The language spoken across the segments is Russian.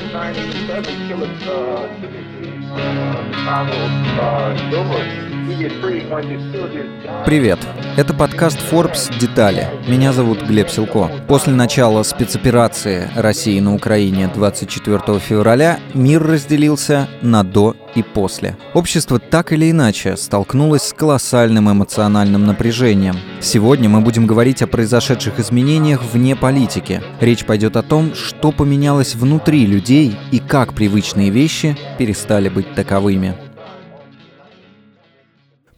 1997 killing uh, Chicago uh, Gilbert. Привет! Это подкаст Forbes «Детали». Меня зовут Глеб Силко. После начала спецоперации России на Украине 24 февраля мир разделился на «до» и «после». Общество так или иначе столкнулось с колоссальным эмоциональным напряжением. Сегодня мы будем говорить о произошедших изменениях вне политики. Речь пойдет о том, что поменялось внутри людей и как привычные вещи перестали быть таковыми.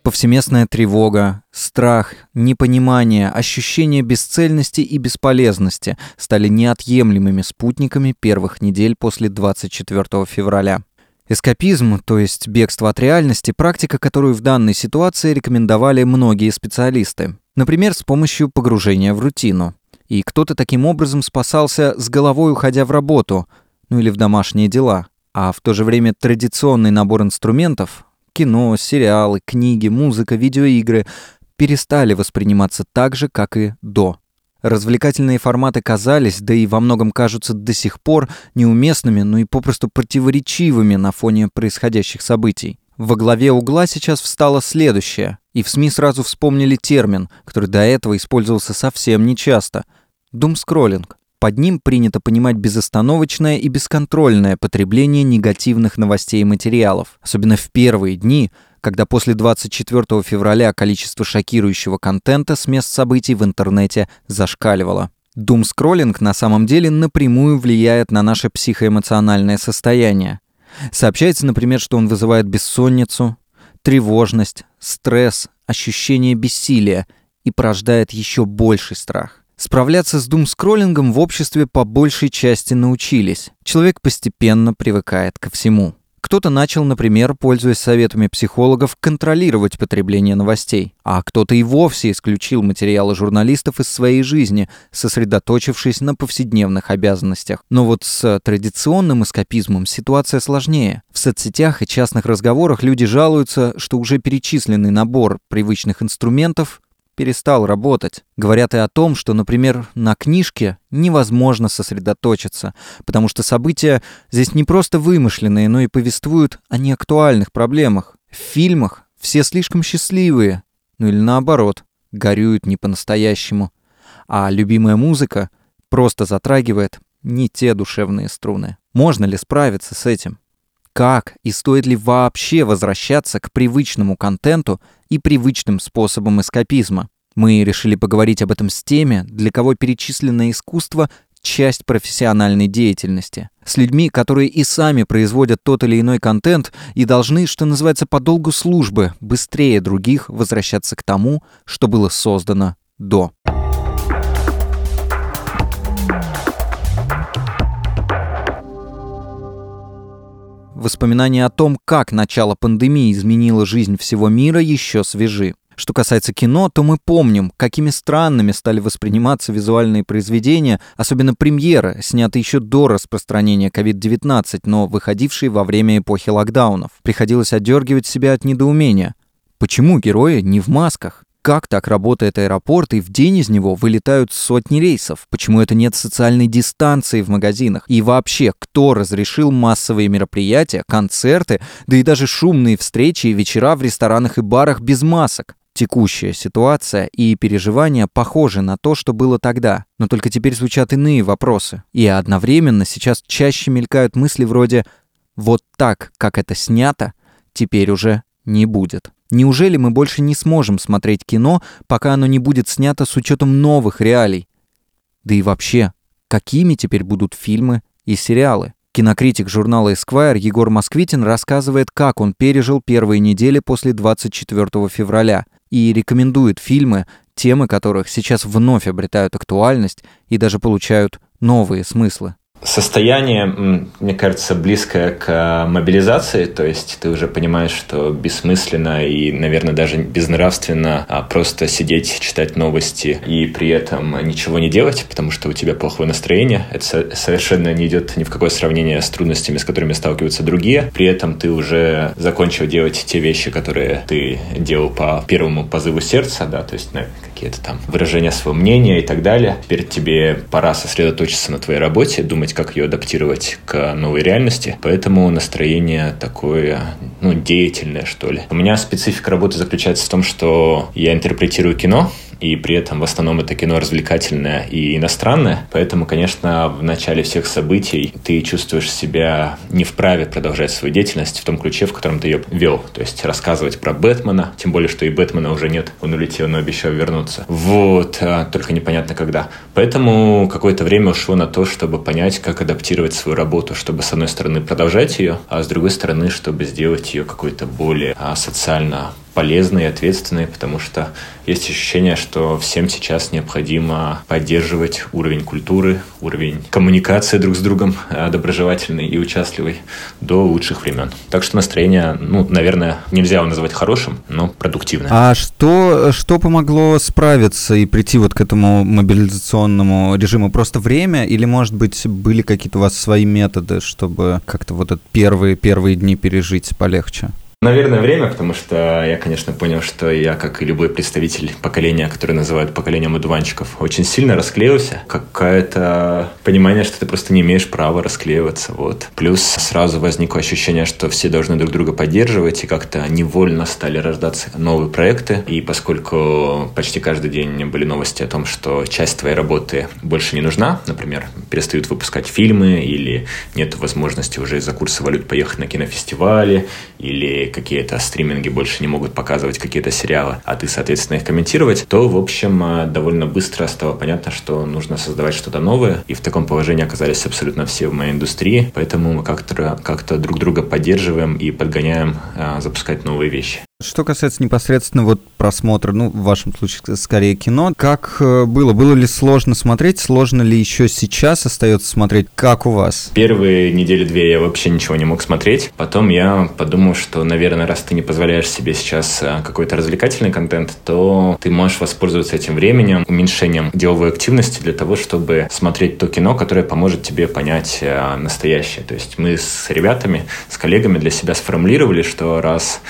Повсеместная тревога, страх, непонимание, ощущение бесцельности и бесполезности стали неотъемлемыми спутниками первых недель после 24 февраля. Эскапизм, то есть бегство от реальности, практика, которую в данной ситуации рекомендовали многие специалисты. Например, с помощью погружения в рутину. И кто-то таким образом спасался с головой, уходя в работу, ну или в домашние дела. А в то же время традиционный набор инструментов кино, сериалы, книги, музыка, видеоигры перестали восприниматься так же, как и до. Развлекательные форматы казались, да и во многом кажутся до сих пор неуместными, но и попросту противоречивыми на фоне происходящих событий. Во главе угла сейчас встало следующее, и в СМИ сразу вспомнили термин, который до этого использовался совсем нечасто – думскроллинг. Под ним принято понимать безостановочное и бесконтрольное потребление негативных новостей и материалов, особенно в первые дни, когда после 24 февраля количество шокирующего контента с мест событий в интернете зашкаливало. Думскроллинг на самом деле напрямую влияет на наше психоэмоциональное состояние. Сообщается, например, что он вызывает бессонницу, тревожность, стресс, ощущение бессилия и порождает еще больший страх. Справляться с думскроллингом в обществе по большей части научились. Человек постепенно привыкает ко всему. Кто-то начал, например, пользуясь советами психологов, контролировать потребление новостей, а кто-то и вовсе исключил материалы журналистов из своей жизни, сосредоточившись на повседневных обязанностях. Но вот с традиционным эскапизмом ситуация сложнее. В соцсетях и частных разговорах люди жалуются, что уже перечисленный набор привычных инструментов перестал работать. Говорят и о том, что, например, на книжке невозможно сосредоточиться, потому что события здесь не просто вымышленные, но и повествуют о неактуальных проблемах. В фильмах все слишком счастливые, ну или наоборот, горюют не по-настоящему. А любимая музыка просто затрагивает не те душевные струны. Можно ли справиться с этим? Как и стоит ли вообще возвращаться к привычному контенту и привычным способам эскапизма? Мы решили поговорить об этом с теми, для кого перечисленное искусство — часть профессиональной деятельности. С людьми, которые и сами производят тот или иной контент и должны, что называется, по долгу службы, быстрее других возвращаться к тому, что было создано до. Воспоминания о том, как начало пандемии изменило жизнь всего мира, еще свежи. Что касается кино, то мы помним, какими странными стали восприниматься визуальные произведения, особенно премьеры, снятые еще до распространения COVID-19, но выходившие во время эпохи локдаунов. Приходилось отдергивать себя от недоумения. Почему герои не в масках? Как так работает аэропорт, и в день из него вылетают сотни рейсов? Почему это нет социальной дистанции в магазинах? И вообще, кто разрешил массовые мероприятия, концерты, да и даже шумные встречи и вечера в ресторанах и барах без масок? Текущая ситуация и переживания похожи на то, что было тогда, но только теперь звучат иные вопросы. И одновременно сейчас чаще мелькают мысли вроде «вот так, как это снято, теперь уже не будет». Неужели мы больше не сможем смотреть кино, пока оно не будет снято с учетом новых реалий? Да и вообще, какими теперь будут фильмы и сериалы? Кинокритик журнала Esquire Егор Москвитин рассказывает, как он пережил первые недели после 24 февраля и рекомендует фильмы, темы которых сейчас вновь обретают актуальность и даже получают новые смыслы состояние, мне кажется, близкое к э, мобилизации, то есть ты уже понимаешь, что бессмысленно и, наверное, даже безнравственно а, просто сидеть, читать новости и при этом ничего не делать, потому что у тебя плохое настроение. Это совершенно не идет ни в какое сравнение с трудностями, с которыми сталкиваются другие. При этом ты уже закончил делать те вещи, которые ты делал по первому позыву сердца, да, то есть какие-то там выражения своего мнения и так далее. Теперь тебе пора сосредоточиться на твоей работе, думать, как ее адаптировать к новой реальности. Поэтому настроение такое, ну, деятельное, что ли. У меня специфика работы заключается в том, что я интерпретирую кино, и при этом в основном это кино развлекательное и иностранное. Поэтому, конечно, в начале всех событий ты чувствуешь себя не вправе продолжать свою деятельность в том ключе, в котором ты ее вел. То есть рассказывать про Бэтмена, тем более, что и Бэтмена уже нет, он улетел, но обещал вернуться. Вот, а, только непонятно когда. Поэтому какое-то время ушло на то, чтобы понять, как адаптировать свою работу, чтобы, с одной стороны, продолжать ее, а с другой стороны, чтобы сделать ее какой-то более а, социально полезные и ответственные, потому что есть ощущение, что всем сейчас необходимо поддерживать уровень культуры, уровень коммуникации друг с другом э, доброжелательный и участливый до лучших времен. Так что настроение, ну, наверное, нельзя его назвать хорошим, но продуктивное. А что, что помогло справиться и прийти вот к этому мобилизационному режиму? Просто время или, может быть, были какие-то у вас свои методы, чтобы как-то вот этот первые, первые дни пережить полегче? Наверное, время, потому что я, конечно, понял, что я, как и любой представитель поколения, которое называют поколением одуванчиков, очень сильно расклеился. Какое-то понимание, что ты просто не имеешь права расклеиваться. Вот. Плюс сразу возникло ощущение, что все должны друг друга поддерживать, и как-то невольно стали рождаться новые проекты. И поскольку почти каждый день были новости о том, что часть твоей работы больше не нужна, например, перестают выпускать фильмы, или нет возможности уже из-за курса валют поехать на кинофестивали, или какие-то стриминги больше не могут показывать какие-то сериалы, а ты, соответственно, их комментировать, то, в общем, э, довольно быстро стало понятно, что нужно создавать что-то новое. И в таком положении оказались абсолютно все в моей индустрии, поэтому мы как-то как друг друга поддерживаем и подгоняем а, запускать новые вещи. Что касается непосредственно вот просмотра, ну, в вашем случае скорее кино, как э, было? Было ли сложно смотреть? Сложно ли еще сейчас остается смотреть? Как у вас? Первые недели-две я вообще ничего не мог смотреть. Потом я подумал, что, наверное, раз ты не позволяешь себе сейчас э, какой-то развлекательный контент, то ты можешь воспользоваться этим временем, уменьшением деловой активности для того, чтобы смотреть то кино, которое поможет тебе понять э, настоящее. То есть мы с ребятами, с коллегами для себя сформулировали, что раз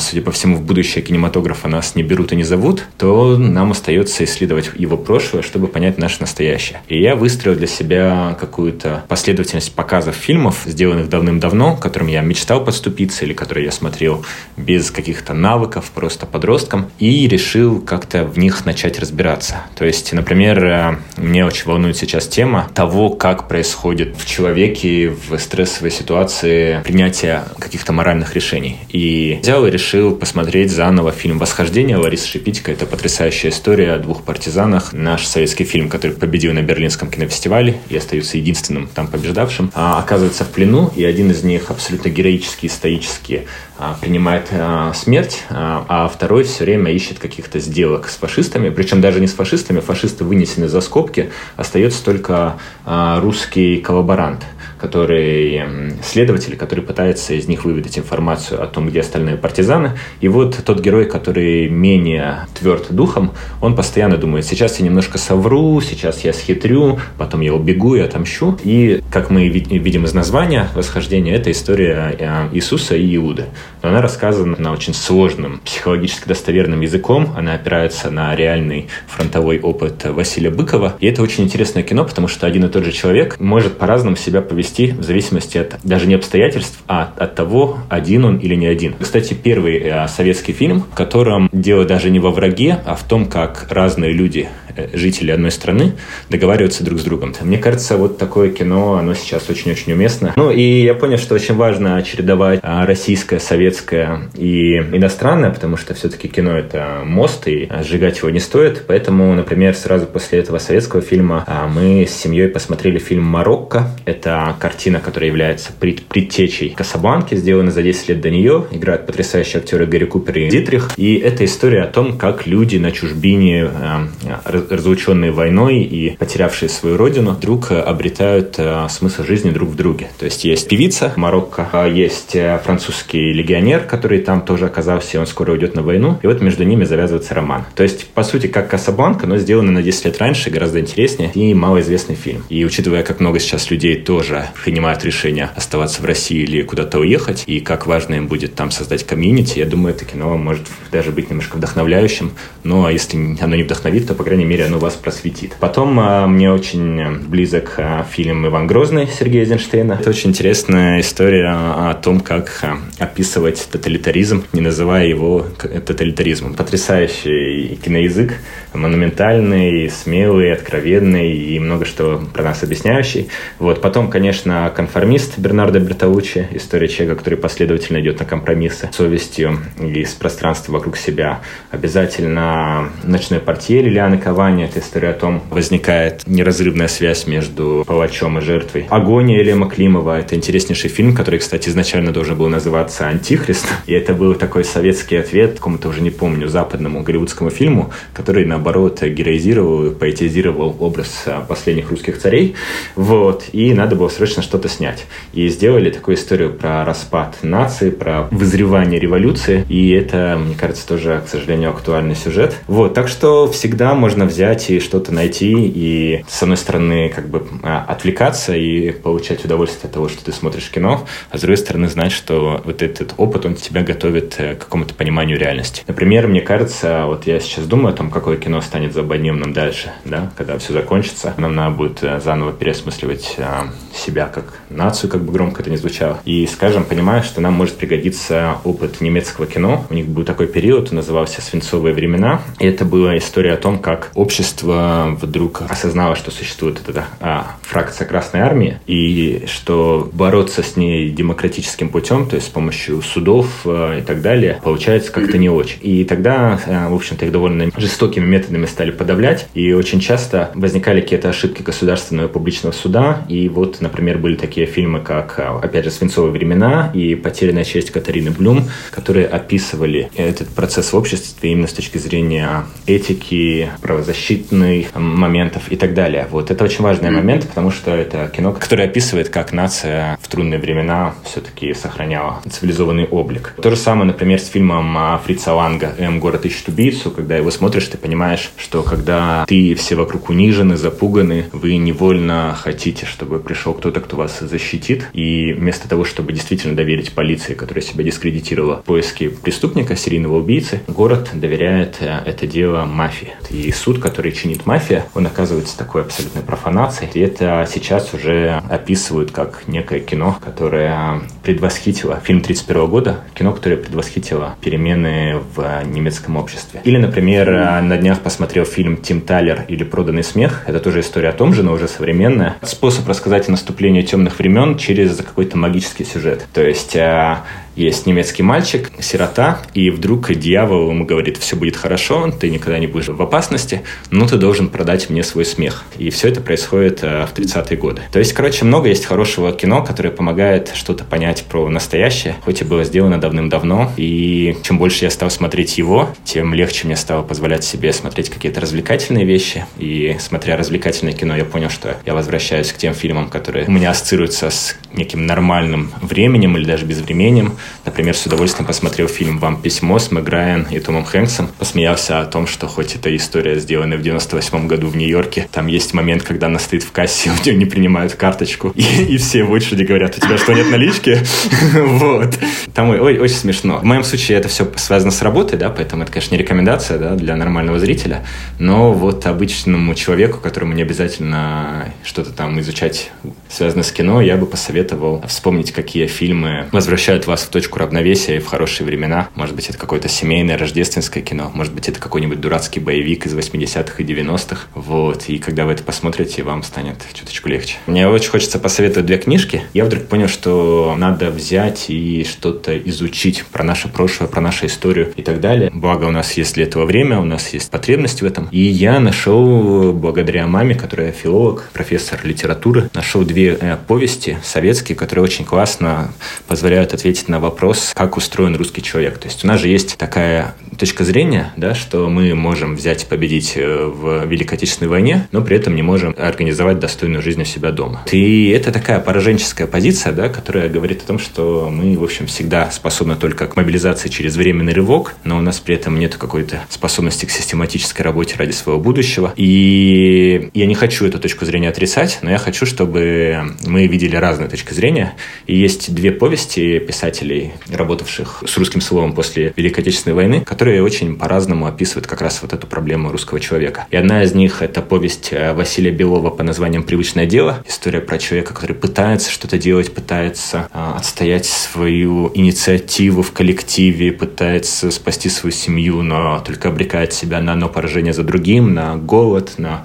судя по всему, в будущее кинематографа нас не берут и не зовут, то нам остается исследовать его прошлое, чтобы понять наше настоящее. И я выстроил для себя какую-то последовательность показов фильмов, сделанных давным-давно, которым я мечтал подступиться или которые я смотрел без каких-то навыков, просто подростком, и решил как-то в них начать разбираться. То есть, например, э, мне очень волнует сейчас тема того, как происходит в человеке в стрессовой ситуации принятие каких-то моральных решений. И взял и решил посмотреть заново фильм «Восхождение» Ларисы Шипитько. Это потрясающая история о двух партизанах. Наш советский фильм, который победил на Берлинском кинофестивале и остается единственным там побеждавшим, а, оказывается в плену, и один из них абсолютно героически, стоически а, принимает а, смерть, а, второй все время ищет каких-то сделок с фашистами, причем даже не с фашистами, фашисты вынесены за скобки, остается только русский коллаборант – который следователь, который пытается из них выведать информацию о том, где остальные партизаны. И вот тот герой, который менее тверд духом, он постоянно думает, сейчас я немножко совру, сейчас я схитрю, потом я убегу и отомщу. И, как мы видим из названия «Восхождение», это история э, Иисуса и Иуды. Но она рассказана на очень сложным, психологически достоверным языком. Она опирается на реальный фронтовой опыт Василия Быкова. И это очень интересное кино, потому что один и тот же человек может по-разному себя повести вести в зависимости от даже не обстоятельств, а от того, один он или не один. Кстати, первый э, советский фильм, в котором дело даже не во враге, а в том, как разные люди Э, жители одной страны договариваются друг с другом. Мне кажется, вот такое кино, оно сейчас очень-очень уместно. Ну и я понял, что очень важно чередовать а, российское, советское и иностранное, потому что все-таки кино — это мост, и сжигать его не стоит. Поэтому, например, сразу после этого советского фильма а, мы с семьей посмотрели фильм «Марокко». Это картина, которая является предтечей «Касабланки», сделана за 10 лет до нее. Играют потрясающие актеры Гарри Купер и Дитрих. И это история о том, как люди на чужбине а, разлученные войной и потерявшие свою родину, вдруг э, обретают э, смысл жизни друг в друге. То есть есть певица Марокко, а есть э, французский легионер, который там тоже оказался, и он скоро уйдет на войну, и вот между ними завязывается роман. То есть, по сути, как Касабланка, но сделано на 10 лет раньше, гораздо интереснее и малоизвестный фильм. И учитывая, как много сейчас людей тоже принимают решение оставаться в России или куда-то уехать, и как важно им будет там создать комьюнити. Я думаю, это кино может даже быть немножко вдохновляющим, но если оно не вдохновит, то, по крайней мере, оно вас просветит. Потом а, мне очень близок а, фильм «Иван Грозный» Сергея Эйзенштейна. Это очень интересная история о том, как а, описывать тоталитаризм, не называя его тоталитаризмом. Потрясающий киноязык, монументальный, смелый, откровенный и много что про нас объясняющий. Вот. Потом, конечно, «Конформист» Бернардо Бертолуччи, история человека, который последовательно идет на компромиссы с совестью и с пространством вокруг себя. Обязательно «Ночной портье» Лилианы Кавани. Это история о том, возникает неразрывная связь между палачом и жертвой. «Агония» Элема Климова. Это интереснейший фильм, который, кстати, изначально должен был называться «Антихрист». И это был такой советский ответ какому-то уже не помню, западному голливудскому фильму, который, наоборот, героизировал, поэтизировал образ последних русских царей. Вот. И надо было срочно что-то снять. И сделали такую историю про распад нации, про вызревание революции. И это, мне кажется, тоже, к сожалению, актуальный сюжет. Вот. Так что всегда можно взять и что-то найти. И, с одной стороны, как бы а, отвлекаться и получать удовольствие от того, что ты смотришь кино, а с другой стороны, знать, что вот этот опыт, он тебя готовит э, к какому-то пониманию реальности. Например, мне кажется, вот я сейчас думаю о том, какое кино станет злободневным дальше, да, когда все закончится. Нам надо будет э, заново переосмысливать а, себя как нацию, как бы громко это ни звучало. И, скажем, понимаю, что нам может пригодиться опыт немецкого кино. У них был такой период, назывался «Свинцовые времена». И это была история о том, как общество вдруг осознало, что существует эта а, фракция Красной Армии, и что бороться с ней демократическим путем, то есть с помощью судов а, и так далее, получается как-то не очень. И тогда, а, в общем-то, их довольно жестокими методами стали подавлять, и очень часто возникали какие-то ошибки государственного и публичного суда, и вот, например, были такие фильмы, как, а, опять же, «Свинцовые времена» и «Потерянная честь» Катарины Блюм, которые описывали этот процесс в обществе именно с точки зрения этики, правозащитных моментов и так далее. Вот это очень важный момент, потому что это кино, которое описывает, как нация в трудные времена все-таки сохраняла цивилизованный облик. То же самое, например, с фильмом а, Фрица Ланга «М. Город ищет убийцу». Когда его смотришь, ты понимаешь, что когда ты все вокруг унижены, запуганы, вы невольно хотите, чтобы пришел кто-то, кто вас защитит. И вместо того, чтобы действительно доверить полиции, которая себя дискредитировала в поиске преступника, серийного убийцы, город доверяет э, это дело мафии. И суд, который чинит мафия, он оказывается такой абсолютной профанацией. И это сейчас уже описывают как некое кино, которое предвосхитило фильм 31 года, кино, которое предвосхитило перемены в немецком обществе. Или, например, на днях посмотрел фильм «Тим Талер» или «Проданный смех». Это тоже история о том же, но уже современная. Способ рассказать о наступлении темных времен через какой-то магический сюжет. То есть э, есть немецкий мальчик, сирота, и вдруг дьявол ему говорит, все будет хорошо, ты никогда не будешь в опасности, но ты должен продать мне свой смех. И все это происходит э, в 30-е годы. То есть, короче, много есть хорошего кино, которое помогает что-то понять про настоящее, хоть и было сделано давным-давно. И чем больше я стал смотреть его, тем легче мне стало позволять себе смотреть какие-то развлекательные вещи. И смотря развлекательное кино, я понял, что я возвращаюсь к тем фильмам, которые у меня ассоциируются с неким нормальным временем или даже безвременем, Например, с удовольствием посмотрел фильм «Вам письмо» с Мэг и Томом Хэнксом. Посмеялся о том, что хоть эта история сделана в 98 году в Нью-Йорке, там есть момент, когда она стоит в кассе, у нее не принимают карточку, и, и все в очереди говорят, у тебя что, нет налички? Вот. Там ой, очень смешно. В моем случае это все связано с работой, да, поэтому это, конечно, не рекомендация, да, для нормального зрителя, но вот обычному человеку, которому не обязательно что-то там изучать связано с кино, я бы посоветовал вспомнить, какие фильмы возвращают вас в точку равновесия и в хорошие времена. Может быть, это какое-то семейное рождественское кино, может быть, это какой-нибудь дурацкий боевик из 80-х и 90-х. Вот, и когда вы это посмотрите, вам станет чуточку легче. Мне очень хочется посоветовать две книжки. Я вдруг понял, что надо взять и что-то изучить про наше прошлое, про нашу историю и так далее. Благо, у нас есть для этого время, у нас есть потребность в этом. И я нашел, благодаря маме, которая филолог, профессор литературы, нашел две э, повести советские, которые очень классно позволяют ответить на вопрос, как устроен русский человек. То есть у нас же есть такая точка зрения, да, что мы можем взять и победить э, в Великой Отечественной войне, но при этом не можем организовать достойную жизнь у себя дома. И это такая пораженческая позиция, да, которая говорит о том, что мы, в общем, всегда способны только к мобилизации через временный рывок, но у нас при этом нет какой-то способности к систематической работе ради своего будущего. И я не хочу эту точку зрения отрицать, но я хочу, чтобы мы видели разные точки зрения. И есть две повести писателей, работавших с русским словом после Великой Отечественной войны, которые очень по-разному описывают как раз вот эту проблему русского человека. И одна из них — это повесть э, Василия Белова по названием «Привычное дело». История про человека, который пытается что-то делать, пытается э, отстоять свою инициативу в коллективе, пытается спасти свою семью, но только обрекает себя на одно поражение за другим, на голод, на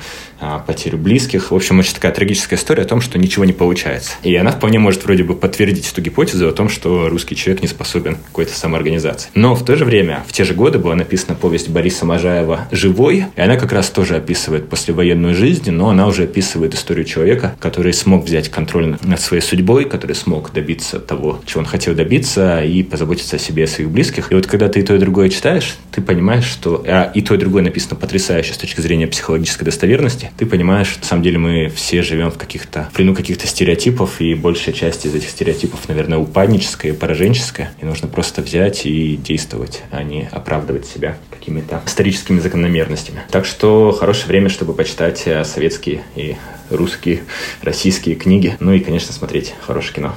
потерю близких. В общем, очень такая трагическая история о том, что ничего не получается. И она вполне может вроде бы подтвердить эту гипотезу о том, что русский человек не способен к какой-то самоорганизации. Но в то же время, в те же годы была написана повесть Бориса Можаева «Живой», и она как раз тоже описывает послевоенную жизнь, но она уже описывает историю человека, который смог взять контроль над своей судьбой, который смог добиться того, чего он хотел добиться, и позаботиться о себе и о своих близких. И вот когда ты и то, и другое читаешь, ты понимаешь, что а, и то, и другое написано потрясающе с точки зрения психологической достоверности, ты понимаешь, что на самом деле мы все живем в каких-то, в плену каких-то стереотипов, и большая часть из этих стереотипов, наверное, упадническая и пораженческая, и нужно просто взять и действовать, а не оправдывать себя какими-то историческими закономерностями. Так что хорошее время, чтобы почитать э, советские и русские, российские книги, ну и, конечно, смотреть хорошее кино.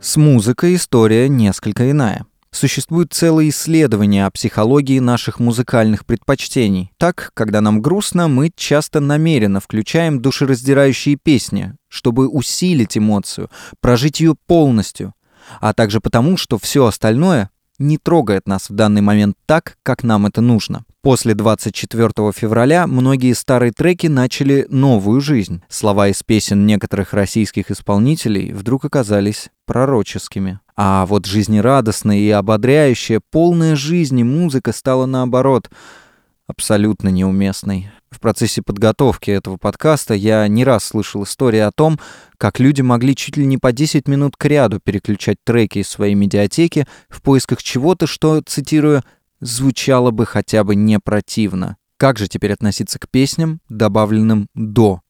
С музыкой история несколько иная. Существует целое исследование о психологии наших музыкальных предпочтений. Так, когда нам грустно, мы часто намеренно включаем душераздирающие песни, чтобы усилить эмоцию, прожить ее полностью, а также потому, что все остальное не трогает нас в данный момент так, как нам это нужно. После 24 февраля многие старые треки начали новую жизнь. Слова из песен некоторых российских исполнителей вдруг оказались пророческими. А вот жизнерадостная и ободряющая, полная жизни музыка стала наоборот абсолютно неуместной. В процессе подготовки этого подкаста я не раз слышал истории о том, как люди могли чуть ли не по 10 минут к ряду переключать треки из своей медиатеки в поисках чего-то, что, цитирую, звучало бы хотя бы не противно. Как же теперь относиться к песням, добавленным «до»?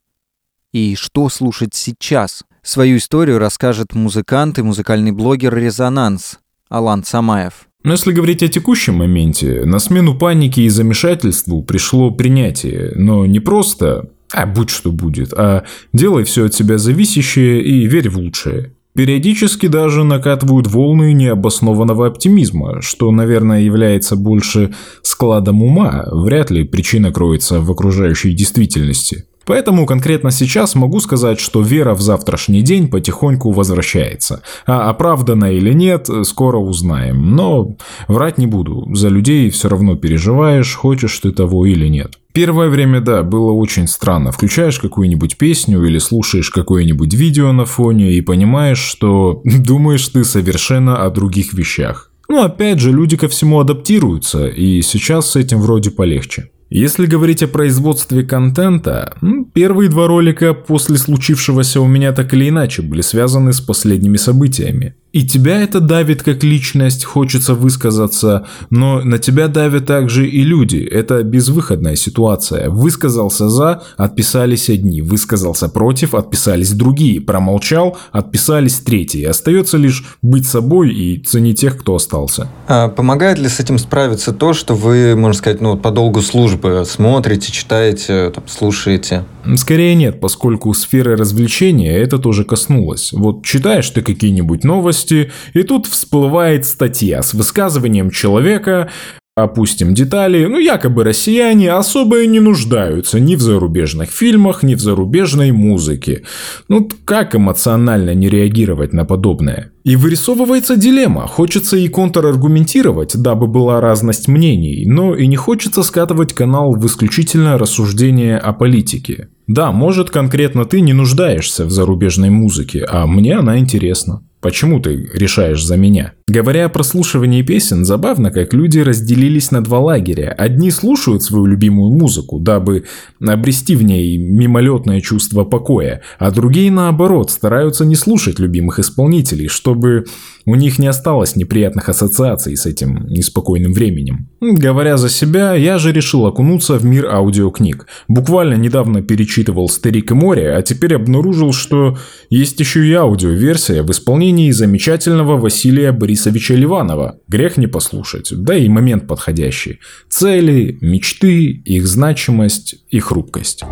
И что слушать сейчас? Свою историю расскажет музыкант и музыкальный блогер «Резонанс» Алан Самаев. Но если говорить о текущем моменте, на смену панике и замешательству пришло принятие, но не просто «а будь что будет», а «делай все от себя зависящее и верь в лучшее». Периодически даже накатывают волны необоснованного оптимизма, что, наверное, является больше складом ума, вряд ли причина кроется в окружающей действительности. Поэтому конкретно сейчас могу сказать, что вера в завтрашний день потихоньку возвращается. А оправдана или нет, скоро узнаем. Но врать не буду, за людей все равно переживаешь, хочешь ты того или нет. Первое время, да, было очень странно. Включаешь какую-нибудь песню или слушаешь какое-нибудь видео на фоне и понимаешь, что думаешь ты совершенно о других вещах. Но опять же, люди ко всему адаптируются, и сейчас с этим вроде полегче. Если говорить о производстве контента, первые два ролика после случившегося у меня так или иначе были связаны с последними событиями. И тебя это давит как личность, хочется высказаться, но на тебя давят также и люди. Это безвыходная ситуация. Высказался за, отписались одни. Высказался против, отписались другие. Промолчал, отписались третьи. Остается лишь быть собой и ценить тех, кто остался. А помогает ли с этим справиться то, что вы, можно сказать, ну, по долгу службы смотрите, читаете, там, слушаете? Скорее нет, поскольку сферы развлечения это тоже коснулось. Вот читаешь ты какие-нибудь новости, и тут всплывает статья с высказыванием человека, Опустим детали, ну якобы россияне особо и не нуждаются ни в зарубежных фильмах, ни в зарубежной музыке. Ну как эмоционально не реагировать на подобное? И вырисовывается дилемма. Хочется и контраргументировать, дабы была разность мнений, но и не хочется скатывать канал в исключительно рассуждение о политике. Да, может конкретно ты не нуждаешься в зарубежной музыке, а мне она интересна. Почему ты решаешь за меня? Говоря о прослушивании песен, забавно, как люди разделились на два лагеря. Одни слушают свою любимую музыку, дабы обрести в ней мимолетное чувство покоя, а другие, наоборот, стараются не слушать любимых исполнителей, чтобы у них не осталось неприятных ассоциаций с этим неспокойным временем. Говоря за себя, я же решил окунуться в мир аудиокниг. Буквально недавно перечитывал «Старик и море», а теперь обнаружил, что есть еще и аудиоверсия в исполнении замечательного Василия Борисовича Ливанова. Грех не послушать, да и момент подходящий. Цели, мечты, их значимость и хрупкость.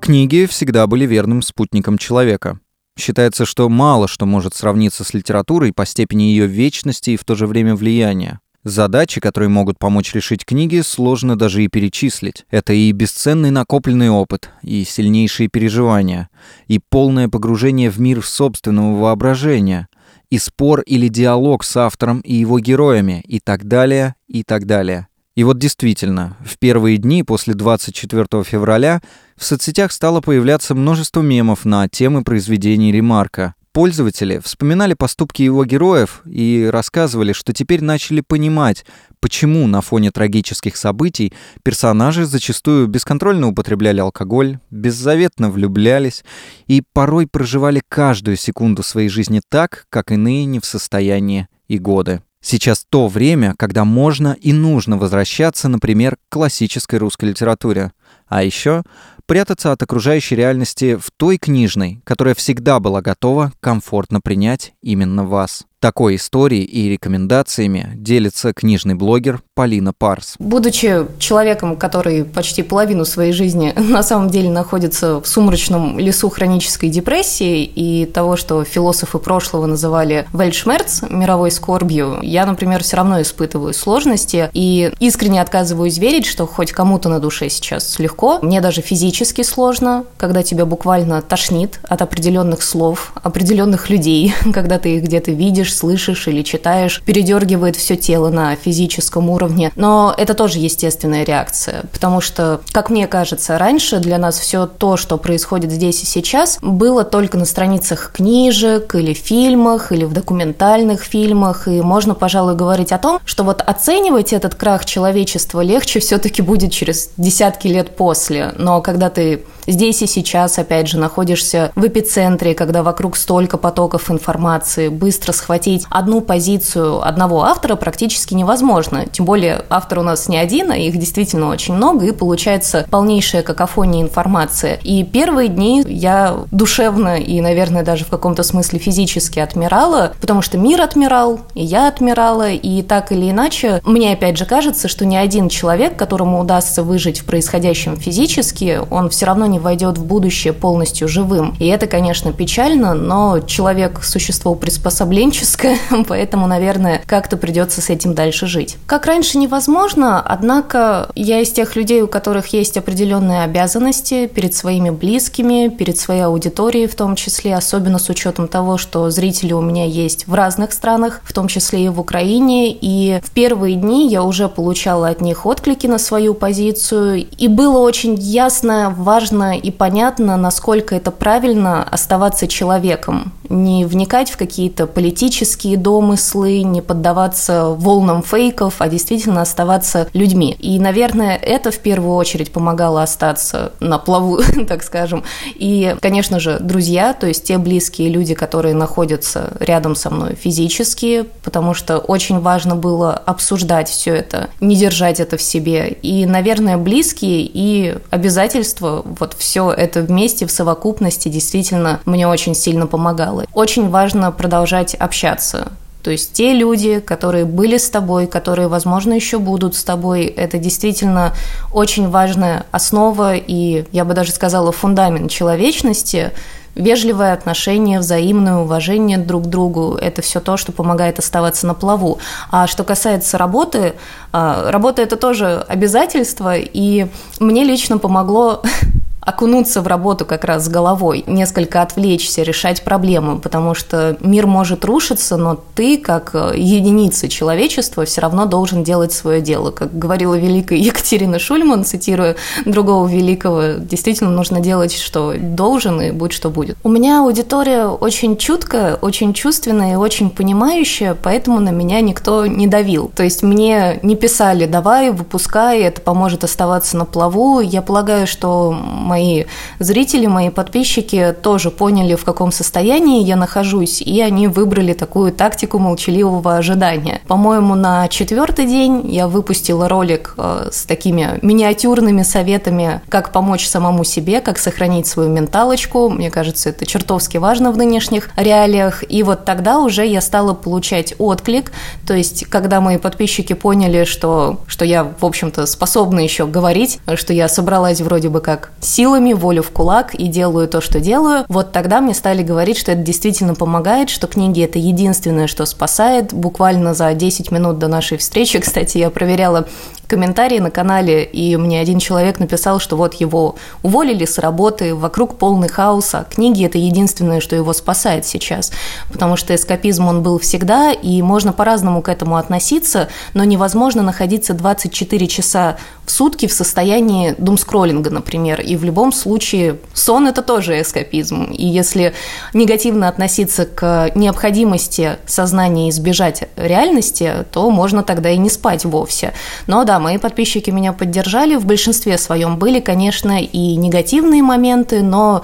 Книги всегда были верным спутником человека. Считается, что мало что может сравниться с литературой по степени ее вечности и в то же время влияния. Задачи, которые могут помочь решить книги, сложно даже и перечислить. Это и бесценный накопленный опыт, и сильнейшие переживания, и полное погружение в мир собственного воображения, и спор или диалог с автором и его героями, и так далее, и так далее. И вот действительно, в первые дни после 24 февраля в соцсетях стало появляться множество мемов на темы произведений Ремарка. Пользователи вспоминали поступки его героев и рассказывали, что теперь начали понимать, почему на фоне трагических событий персонажи зачастую бесконтрольно употребляли алкоголь, беззаветно влюблялись и порой проживали каждую секунду своей жизни так, как иные не в состоянии и годы. Сейчас то время, когда можно и нужно возвращаться, например, к классической русской литературе. А еще прятаться от окружающей реальности в той книжной, которая всегда была готова комфортно принять именно вас. Такой историей и рекомендациями делится книжный блогер Полина Парс. Будучи человеком, который почти половину своей жизни на самом деле находится в сумрачном лесу хронической депрессии и того, что философы прошлого называли вельшмерц, мировой скорбью, я, например, все равно испытываю сложности и искренне отказываюсь верить, что хоть кому-то на душе сейчас легко. Мне даже физически сложно, когда тебя буквально тошнит от определенных слов, определенных людей, когда ты их где-то видишь, слышишь или читаешь, передергивает все тело на физическом уровне. Но это тоже естественная реакция, потому что, как мне кажется, раньше для нас все то, что происходит здесь и сейчас, было только на страницах книжек или фильмах, или в документальных фильмах, и можно, пожалуй, говорить о том, что вот оценивать этот крах человечества легче все-таки будет через десятки лет после. Но когда ты здесь и сейчас, опять же, находишься в эпицентре, когда вокруг столько потоков информации, быстро схватить одну позицию одного автора практически невозможно. Тем более автор у нас не один, а их действительно очень много, и получается полнейшая какофония информации. И первые дни я душевно и, наверное, даже в каком-то смысле физически отмирала, потому что мир отмирал, и я отмирала, и так или иначе, мне опять же кажется, что ни один человек, которому удастся выжить в происходящем физически, он все равно не войдет в будущее полностью живым. И это, конечно, печально, но человек – существо приспособленческое, поэтому, наверное, как-то придется с этим дальше жить. Как раньше невозможно, однако я из тех людей, у которых есть определенные обязанности перед своими близкими, перед своей аудиторией в том числе, особенно с учетом того, что зрители у меня есть в разных странах, в том числе и в Украине, и в первые дни я уже получала от них отклики на свою позицию, и было очень ясно, важно и понятно, насколько это правильно оставаться человеком, не вникать в какие-то политические домыслы, не поддаваться волнам фейков, а действительно оставаться людьми. И, наверное, это в первую очередь помогало остаться на плаву, так скажем. И, конечно же, друзья, то есть те близкие люди, которые находятся рядом со мной физически, потому что очень важно было обсуждать все это, не держать это в себе. И, наверное, близкие и обязательства вот все это вместе в совокупности действительно мне очень сильно помогало. Очень важно продолжать общаться. То есть те люди, которые были с тобой, которые, возможно, еще будут с тобой, это действительно очень важная основа и, я бы даже сказала, фундамент человечности, вежливое отношение, взаимное уважение друг к другу – это все то, что помогает оставаться на плаву. А что касается работы, а, работа – это тоже обязательство, и мне лично помогло окунуться в работу как раз с головой, несколько отвлечься, решать проблемы, потому что мир может рушиться, но ты, как э, единица человечества, все равно должен делать свое дело. Как говорила великая Екатерина Шульман, цитируя другого великого, действительно нужно делать, что должен, и будь что будет. У меня аудитория очень чуткая, очень чувственная и очень понимающая, поэтому на меня никто не давил. То есть мне не писали «давай, выпускай, это поможет оставаться на плаву». Я полагаю, что мои зрители, мои подписчики тоже поняли, в каком состоянии я нахожусь, и они выбрали такую тактику молчаливого ожидания. По-моему, на четвертый день я выпустила ролик э, с такими миниатюрными советами, как помочь самому себе, как сохранить свою менталочку. Мне кажется, это чертовски важно в нынешних реалиях. И вот тогда уже я стала получать отклик. То есть, когда мои подписчики поняли, что, что я, в общем-то, способна еще говорить, что я собралась вроде бы как силами, волю в кулак и делаю то, что делаю, вот тогда мне стали говорить, что это действительно помогает, что книги это единственное, что спасает. Буквально за 10 минут до нашей встречи, кстати, я проверяла комментарии на канале, и мне один человек написал, что вот его уволили с работы, вокруг полный хаос, а книги – это единственное, что его спасает сейчас, потому что эскапизм он был всегда, и можно по-разному к этому относиться, но невозможно находиться 24 часа в сутки в состоянии думскроллинга, например, и в любом случае сон – это тоже эскапизм, и если негативно относиться к необходимости сознания избежать реальности, то можно тогда и не спать вовсе. Но да, мои подписчики меня поддержали. В большинстве своем были, конечно, и негативные моменты, но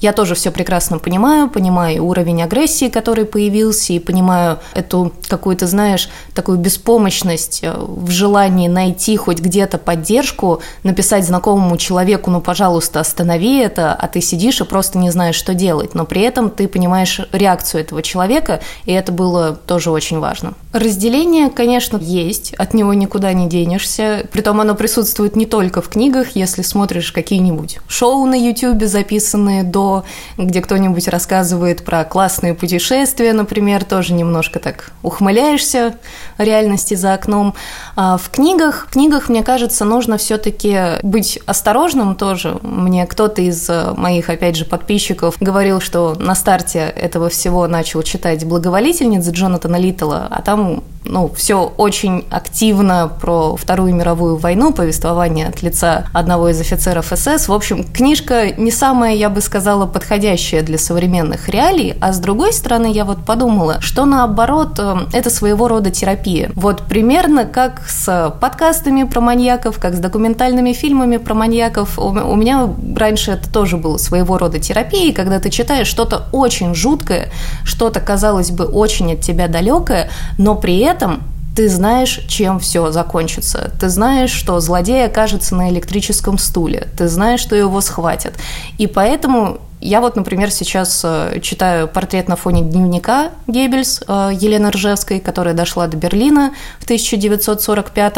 я тоже все прекрасно понимаю, понимаю уровень агрессии, который появился, и понимаю эту какую-то, знаешь, такую беспомощность э, в желании найти хоть где-то поддержку, написать знакомому человеку, ну, пожалуйста, останови это, а ты сидишь и просто не знаешь, что делать. Но при этом ты понимаешь реакцию этого человека, и это было тоже очень важно. Разделение, конечно, есть, от него никуда не денешься. Притом оно присутствует не только в книгах, если смотришь какие-нибудь шоу на YouTube, записанные до где кто-нибудь рассказывает про классные путешествия, например, тоже немножко так ухмыляешься реальности за окном. А в книгах, в книгах, мне кажется, нужно все-таки быть осторожным тоже. Мне кто-то из моих, опять же, подписчиков говорил, что на старте этого всего начал читать «Благоволительниц» Джонатана Литтла, а там ну, все очень активно про Вторую мировую войну, повествование от лица одного из офицеров СС. В общем, книжка не самая, я бы сказала, подходящая для современных реалий, а с другой стороны, я вот подумала, что наоборот, э, это своего рода терапия. Вот примерно как с подкастами про маньяков, как с документальными фильмами про маньяков. У меня раньше это тоже было своего рода терапией, когда ты читаешь что-то очень жуткое, что-то, казалось бы, очень от тебя далекое, но при этом ты знаешь, чем все закончится. Ты знаешь, что злодей окажется на электрическом стуле. Ты знаешь, что его схватят. И поэтому я вот, например, сейчас э, читаю портрет на фоне дневника Геббельс э, Елены Ржевской, которая дошла до Берлина в 1945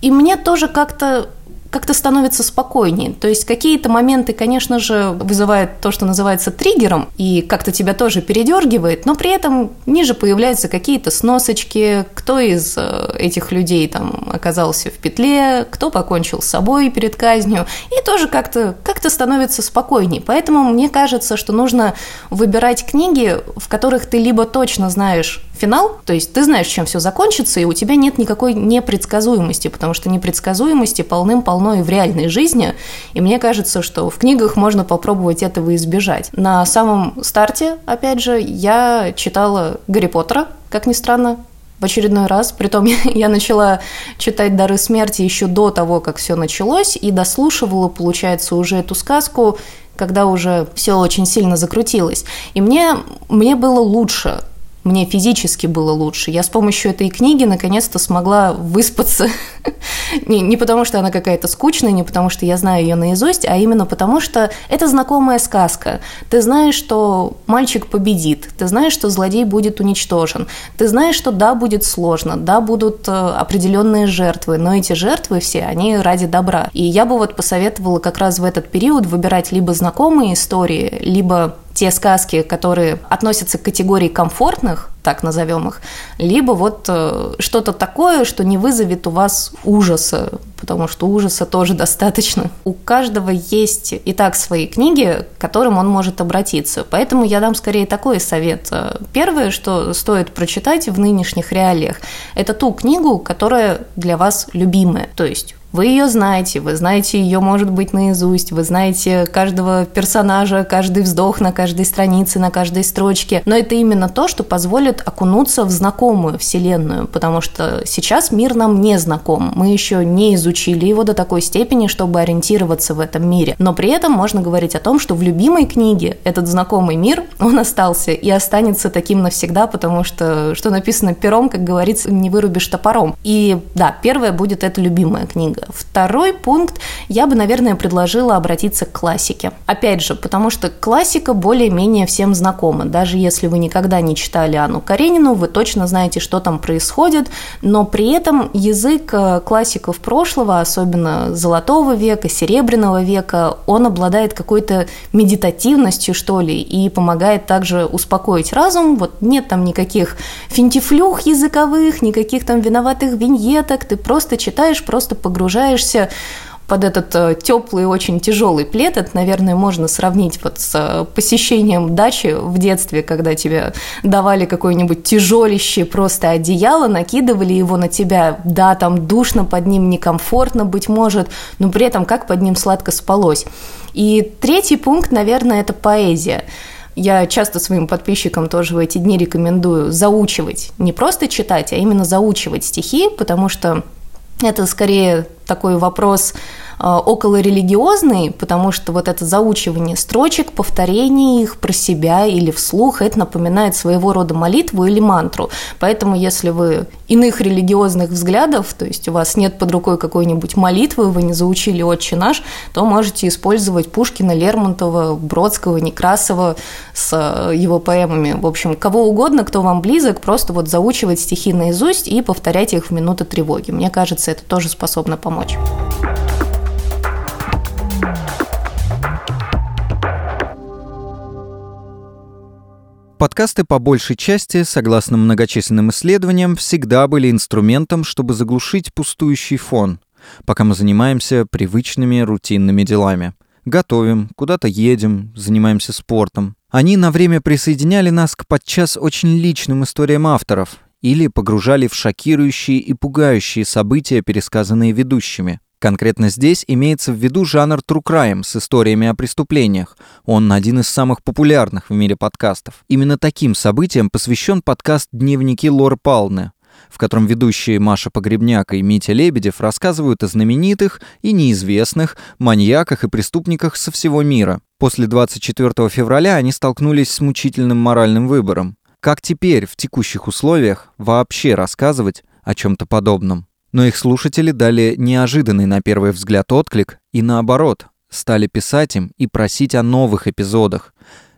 и мне тоже как-то как-то становится спокойнее. То есть какие-то моменты, конечно же, вызывают то, что называется триггером, и как-то тебя тоже передергивает, но при этом ниже появляются какие-то сносочки, кто из э, этих людей там оказался в петле, кто покончил с собой перед казнью, и тоже как-то как становится спокойнее. Поэтому мне кажется, что нужно выбирать книги, в которых ты либо точно знаешь финал, то есть ты знаешь, чем все закончится, и у тебя нет никакой непредсказуемости, потому что непредсказуемости полным-полно и в реальной жизни, и мне кажется, что в книгах можно попробовать этого избежать. На самом старте, опять же, я читала Гарри Поттера, как ни странно, в очередной раз. Притом я начала читать «Дары смерти» еще до того, как все началось, и дослушивала, получается, уже эту сказку, когда уже все очень сильно закрутилось. И мне, мне было лучше мне физически было лучше. Я с помощью этой книги наконец-то смогла выспаться. не, не потому, что она какая-то скучная, не потому, что я знаю ее наизусть, а именно потому, что это знакомая сказка. Ты знаешь, что мальчик победит, ты знаешь, что злодей будет уничтожен, ты знаешь, что да, будет сложно, да, будут э, определенные жертвы, но эти жертвы все, они ради добра. И я бы вот посоветовала как раз в этот период выбирать либо знакомые истории, либо те сказки, которые относятся к категории комфортных, так назовем их, либо вот э, что-то такое, что не вызовет у вас ужаса, потому что ужаса тоже достаточно. У каждого есть и так свои книги, к которым он может обратиться. Поэтому я дам скорее такой совет. Первое, что стоит прочитать в нынешних реалиях, это ту книгу, которая для вас любимая. То есть вы ее знаете, вы знаете ее, может быть, наизусть, вы знаете каждого персонажа, каждый вздох на каждой странице, на каждой строчке. Но это именно то, что позволит окунуться в знакомую вселенную, потому что сейчас мир нам не знаком. Мы еще не изучили его до такой степени, чтобы ориентироваться в этом мире. Но при этом можно говорить о том, что в любимой книге этот знакомый мир, он остался и останется таким навсегда, потому что, что написано пером, как говорится, не вырубишь топором. И да, первая будет эта любимая книга. Второй пункт я бы, наверное, предложила обратиться к классике. Опять же, потому что классика более-менее всем знакома. Даже если вы никогда не читали Анну Каренину, вы точно знаете, что там происходит, но при этом язык э, классиков прошлого, особенно Золотого века, Серебряного века, он обладает какой-то медитативностью, что ли, и помогает также успокоить разум. Вот нет там никаких финтифлюх языковых, никаких там виноватых виньеток, ты просто читаешь, просто погружаешься погружаешься под этот э, теплый, очень тяжелый плед. Это, наверное, можно сравнить вот с э, посещением дачи в детстве, когда тебе давали какое-нибудь тяжелище просто одеяло, накидывали его на тебя. Да, там душно под ним, некомфортно, быть может, но при этом как под ним сладко спалось. И третий пункт, наверное, это поэзия. Я часто своим подписчикам тоже в эти дни рекомендую заучивать, не просто читать, а именно заучивать стихи, потому что это скорее такой вопрос околорелигиозный, потому что вот это заучивание строчек, повторение их про себя или вслух, это напоминает своего рода молитву или мантру. Поэтому если вы иных религиозных взглядов, то есть у вас нет под рукой какой-нибудь молитвы, вы не заучили «Отче наш», то можете использовать Пушкина, Лермонтова, Бродского, Некрасова с э, его поэмами. В общем, кого угодно, кто вам близок, просто вот заучивать стихи наизусть и повторять их в минуты тревоги. Мне кажется, это тоже способно помочь. Подкасты по большей части, согласно многочисленным исследованиям, всегда были инструментом, чтобы заглушить пустующий фон, пока мы занимаемся привычными рутинными делами. Готовим, куда-то едем, занимаемся спортом. Они на время присоединяли нас к подчас очень личным историям авторов или погружали в шокирующие и пугающие события, пересказанные ведущими. Конкретно здесь имеется в виду жанр true crime с историями о преступлениях. Он один из самых популярных в мире подкастов. Именно таким событиям посвящен подкаст «Дневники Лор Палны», в котором ведущие Маша Погребняк и Митя Лебедев рассказывают о знаменитых и неизвестных маньяках и преступниках со всего мира. После 24 февраля они столкнулись с мучительным моральным выбором. Как теперь, в текущих условиях, вообще рассказывать о чем-то подобном? Но их слушатели дали неожиданный на первый взгляд отклик и наоборот, стали писать им и просить о новых эпизодах.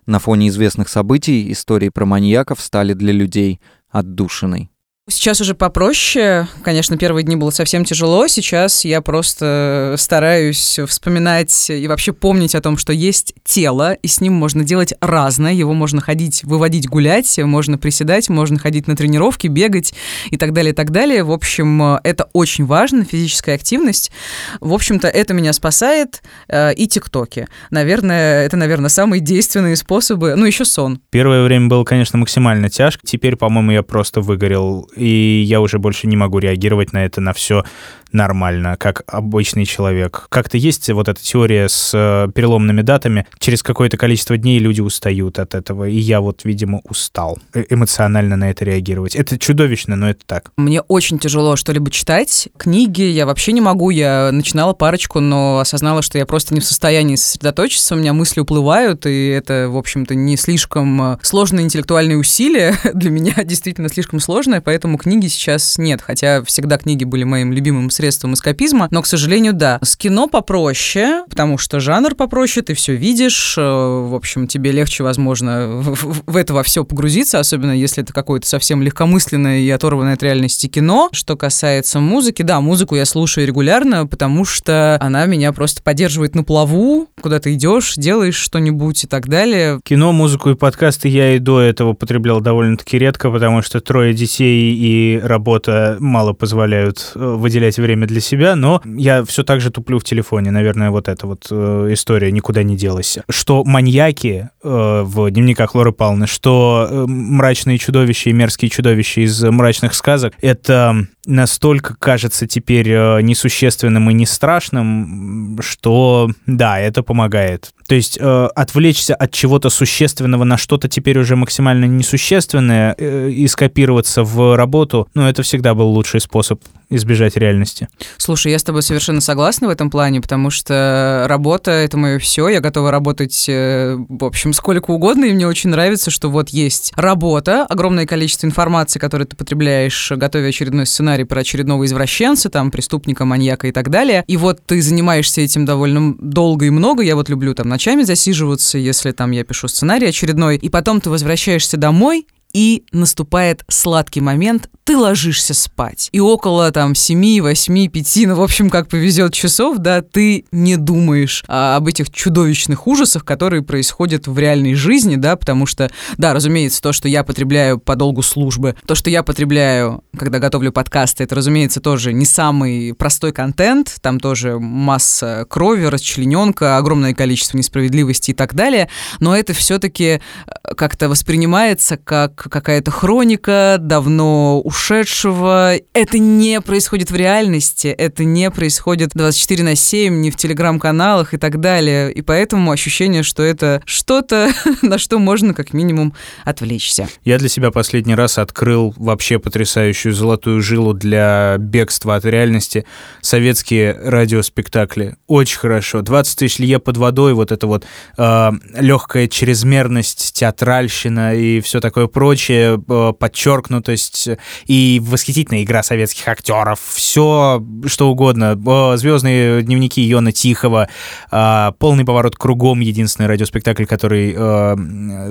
На фоне известных событий истории про маньяков стали для людей отдушиной. Сейчас уже попроще. Конечно, первые дни было совсем тяжело. Сейчас я просто стараюсь вспоминать и вообще помнить о том, что есть тело, и с ним можно делать разное. Его можно ходить, выводить гулять, можно приседать, можно ходить на тренировки, бегать и так далее, и так далее. В общем, это очень важно, физическая активность. В общем-то, это меня спасает. Э, и тиктоки. Наверное, это, наверное, самые действенные способы. Ну, еще сон. Первое время было, конечно, максимально тяжко. Теперь, по-моему, я просто выгорел и я уже больше не могу реагировать на это, на все нормально, как обычный человек. Как-то есть вот эта теория с э, переломными датами. Через какое-то количество дней люди устают от этого, и я вот, видимо, устал э, эмоционально на это реагировать. Это чудовищно, но это так. Мне очень тяжело что-либо читать. Книги я вообще не могу. Я начинала парочку, но осознала, что я просто не в состоянии сосредоточиться. У меня мысли уплывают, и это, в общем-то, не слишком э, сложное интеллектуальное усилие. Для меня действительно слишком сложное, поэтому книги сейчас нет. Хотя всегда книги были моим любимым средством эскапизма, но, к сожалению, да. С кино попроще, потому что жанр попроще, ты все видишь, э, в общем, тебе легче, возможно, в, в это во все погрузиться, особенно если это какое-то совсем легкомысленное и оторванное от реальности кино. Что касается музыки, да, музыку я слушаю регулярно, потому что она меня просто поддерживает на плаву, куда ты идешь, делаешь что-нибудь и так далее. Кино, музыку и подкасты я и до этого потреблял довольно-таки редко, потому что трое детей и работа мало позволяют э, выделять время для себя, но я все так же туплю в телефоне. Наверное, вот эта вот э, история никуда не делась. Что маньяки э, в дневниках Лоры Павловны, что э, мрачные чудовища и мерзкие чудовища из мрачных сказок, это настолько кажется теперь э, несущественным и не страшным, что да, это помогает. То есть э, отвлечься от чего-то существенного на что-то теперь уже максимально несущественное э, и скопироваться в работу, ну, это всегда был лучший способ избежать реальности. Слушай, я с тобой совершенно согласна в этом плане, потому что работа — это мое все. Я готова работать, э, в общем, сколько угодно, и мне очень нравится, что вот есть работа, огромное количество информации, которую ты потребляешь, готовя очередной сценарий про очередного извращенца, там, преступника, маньяка и так далее. И вот ты занимаешься этим довольно долго и много. Я вот люблю там ночами засиживаться, если там я пишу сценарий очередной, и потом ты возвращаешься домой, и наступает сладкий момент, ты ложишься спать. И около там 7, 8, 5, ну, в общем, как повезет часов, да, ты не думаешь а, об этих чудовищных ужасах, которые происходят в реальной жизни, да, потому что, да, разумеется, то, что я потребляю по долгу службы, то, что я потребляю, когда готовлю подкасты, это, разумеется, тоже не самый простой контент, там тоже масса крови, расчлененка, огромное количество несправедливости и так далее, но это все-таки э, как-то воспринимается как какая-то хроника давно ушедшего. Это не происходит в реальности, это не происходит 24 на 7, не в телеграм-каналах и так далее. И поэтому ощущение, что это что-то, на что можно как минимум отвлечься. Я для себя последний раз открыл вообще потрясающую золотую жилу для бегства от реальности. Советские радиоспектакли. Очень хорошо. 20 тысяч лье под водой, вот это вот э, легкая чрезмерность, театральщина и все такое прочее, э, подчеркнутость и восхитительная игра советских актеров, все что угодно. Э, Звездные дневники Йона Тихого, э, полный поворот кругом, единственный радиоспектакль, который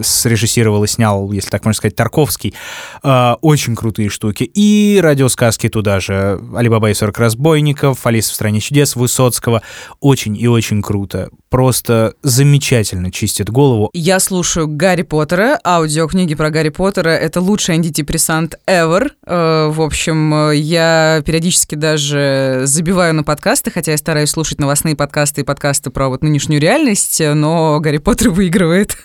срежиссировал и снял, если так можно сказать, Тарковский. Очень крутые штуки. И радиосказки туда же. Алибаба и 40 разбойников, Алиса в стране чудес Высоцкого. Очень и очень круто. Просто замечательно чистит голову. Я слушаю Гарри Поттера, аудиокниги про Гарри Поттера. Это лучший антидепрессант ever. Э, в общем, я периодически даже забиваю на подкасты, хотя я стараюсь слушать новостные подкасты и подкасты про вот нынешнюю реальность, но Гарри Поттер выигрывает.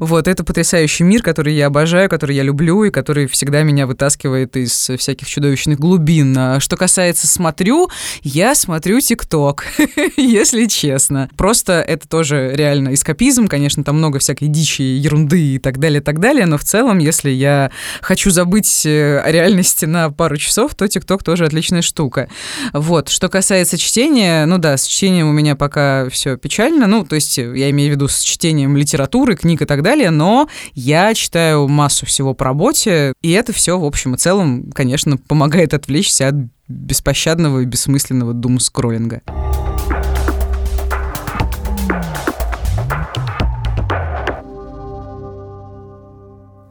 Вот, это потрясающий мир, который я обожаю, который я люблю и который всегда меня вытаскивает из всяких чудовищных глубин. А что касается смотрю, я смотрю ТикТок, если честно. Просто это тоже реально эскапизм, конечно, там много всякой дичи, ерунды и так далее, так далее, но в целом, если я хочу забыть э, о реальности на пару часов, то ТикТок тоже отличная штука. Вот. Что касается чтения, ну да, с чтением у меня пока все печально, ну, то есть я имею в виду с чтением литературы, книг и так далее, но я читаю массу всего по работе, и это все, в общем и целом, конечно, помогает отвлечься от беспощадного и бессмысленного дум-скроллинга.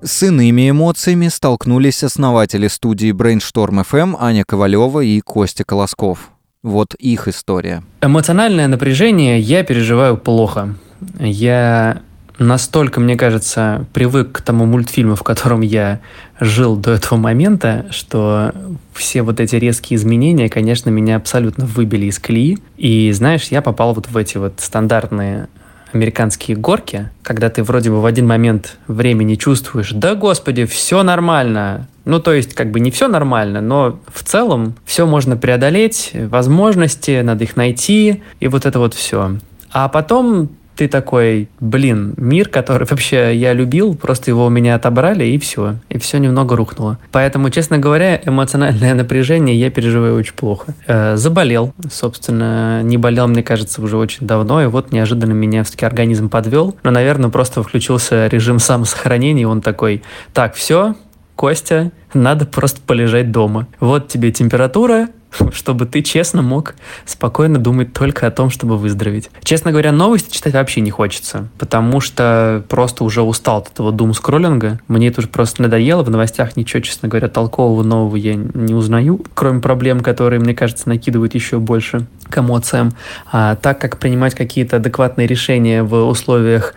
С иными эмоциями столкнулись основатели студии Brainstorm FM Аня Ковалева и Костя Колосков. Вот их история. Эмоциональное напряжение я переживаю плохо. Я настолько, мне кажется, привык к тому мультфильму, в котором я жил до этого момента, что все вот эти резкие изменения, конечно, меня абсолютно выбили из колеи. И, знаешь, я попал вот в эти вот стандартные американские горки, когда ты вроде бы в один момент времени чувствуешь, да господи, все нормально. Ну, то есть, как бы не все нормально, но в целом все можно преодолеть, возможности, надо их найти, и вот это вот все. А потом ты такой, блин, мир, который вообще я любил, просто его у меня отобрали, и все. И все немного рухнуло. Поэтому, честно говоря, эмоциональное напряжение я переживаю очень плохо. Э, заболел, собственно, не болел, мне кажется, уже очень давно, и вот неожиданно меня все-таки организм подвел. Но, наверное, просто включился режим самосохранения, и он такой, так, все, Костя, надо просто полежать дома. Вот тебе температура, чтобы ты честно мог спокойно думать только о том, чтобы выздороветь. Честно говоря, новости читать вообще не хочется, потому что просто уже устал от этого дум-скроллинга. Мне это уже просто надоело. В новостях ничего, честно говоря, толкового нового я не узнаю, кроме проблем, которые, мне кажется, накидывают еще больше к эмоциям. А так как принимать какие-то адекватные решения в условиях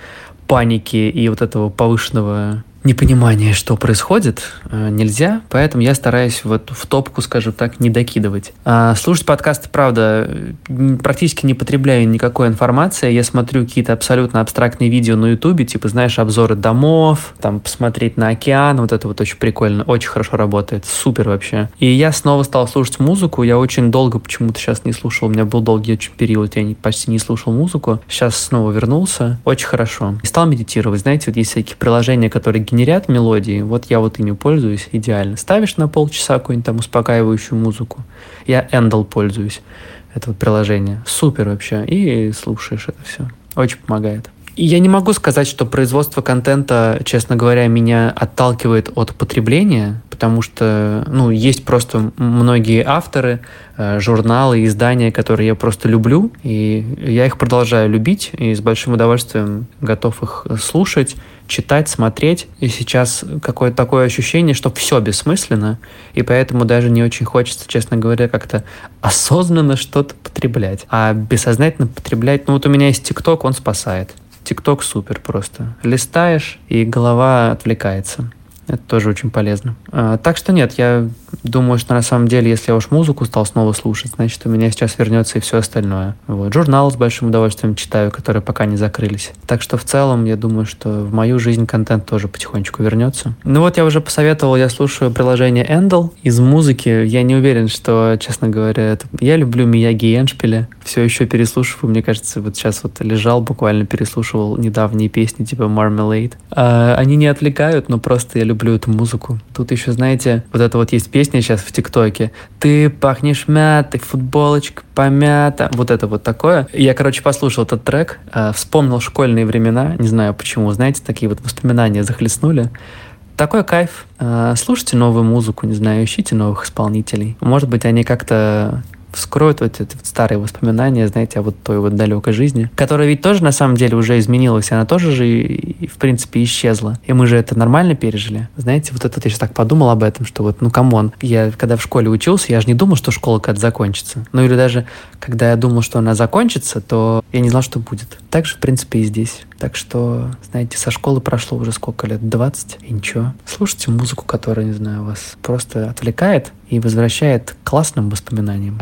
паники и вот этого повышенного непонимание, что происходит, э, нельзя, поэтому я стараюсь вот в топку, скажем так, не докидывать. А слушать подкасты, правда, практически не потребляю никакой информации. Я смотрю какие-то абсолютно абстрактные видео на ютубе, типа, знаешь, обзоры домов, там, посмотреть на океан, вот это вот очень прикольно, очень хорошо работает, супер вообще. И я снова стал слушать музыку, я очень долго почему-то сейчас не слушал, у меня был долгий очень период, я почти не слушал музыку, сейчас снова вернулся, очень хорошо. И стал медитировать, знаете, вот есть всякие приложения, которые генерят мелодии, вот я вот ими пользуюсь идеально. Ставишь на полчаса какую-нибудь там успокаивающую музыку. Я Endel пользуюсь, это вот приложение. Супер вообще. И слушаешь это все. Очень помогает. Я не могу сказать, что производство контента, честно говоря, меня отталкивает от потребления, потому что, ну, есть просто многие авторы, э, журналы, издания, которые я просто люблю, и я их продолжаю любить, и с большим удовольствием готов их слушать, читать, смотреть. И сейчас какое-то такое ощущение, что все бессмысленно, и поэтому даже не очень хочется, честно говоря, как-то осознанно что-то потреблять. А бессознательно потреблять, ну вот у меня есть ТикТок, он спасает. ТикТок супер просто. Листаешь, и голова отвлекается. Это тоже очень полезно. А, так что нет, я думаю, что на самом деле, если я уж музыку стал снова слушать, значит, у меня сейчас вернется и все остальное. Вот. Журнал с большим удовольствием читаю, которые пока не закрылись. Так что в целом, я думаю, что в мою жизнь контент тоже потихонечку вернется. Ну вот я уже посоветовал, я слушаю приложение Endel. Из музыки я не уверен, что, честно говоря, это... я люблю Мияги и. Все еще переслушиваю. Мне кажется, вот сейчас вот лежал, буквально переслушивал недавние песни типа Marmalade. А, они не отвлекают, но просто я люблю эту музыку. Тут еще, знаете, вот это вот есть песня сейчас в ТикТоке. Ты пахнешь мятой, футболочка помята. Вот это вот такое. Я, короче, послушал этот трек, э, вспомнил школьные времена. Не знаю почему, знаете, такие вот воспоминания захлестнули. Такой кайф. Э, слушайте новую музыку, не знаю, ищите новых исполнителей. Может быть, они как-то вскроют вот эти вот старые воспоминания, знаете, о вот той вот далекой жизни, которая ведь тоже на самом деле уже изменилась, она тоже же, в принципе, исчезла. И мы же это нормально пережили. Знаете, вот это я сейчас так подумал об этом, что вот, ну, come on, я когда в школе учился, я же не думал, что школа когда закончится. Ну, или даже, когда я думал, что она закончится, то я не знал, что будет. Так же, в принципе, и здесь. Так что, знаете, со школы прошло уже сколько лет? 20? И ничего. Слушайте музыку, которая, не знаю, вас просто отвлекает и возвращает к классным воспоминаниям.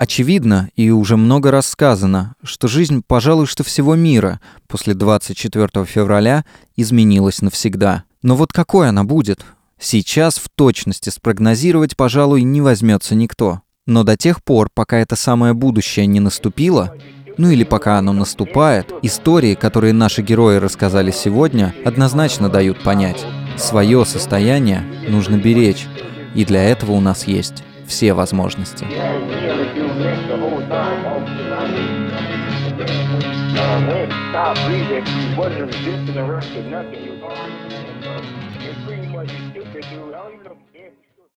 Очевидно и уже много раз сказано, что жизнь, пожалуй, что всего мира после 24 февраля изменилась навсегда. Но вот какой она будет? Сейчас в точности спрогнозировать, пожалуй, не возьмется никто. Но до тех пор, пока это самое будущее не наступило, ну или пока оно наступает, истории, которые наши герои рассказали сегодня, однозначно дают понять, свое состояние нужно беречь, и для этого у нас есть все возможности. stop breathing, wasn't resisting arrest or nothing. He was,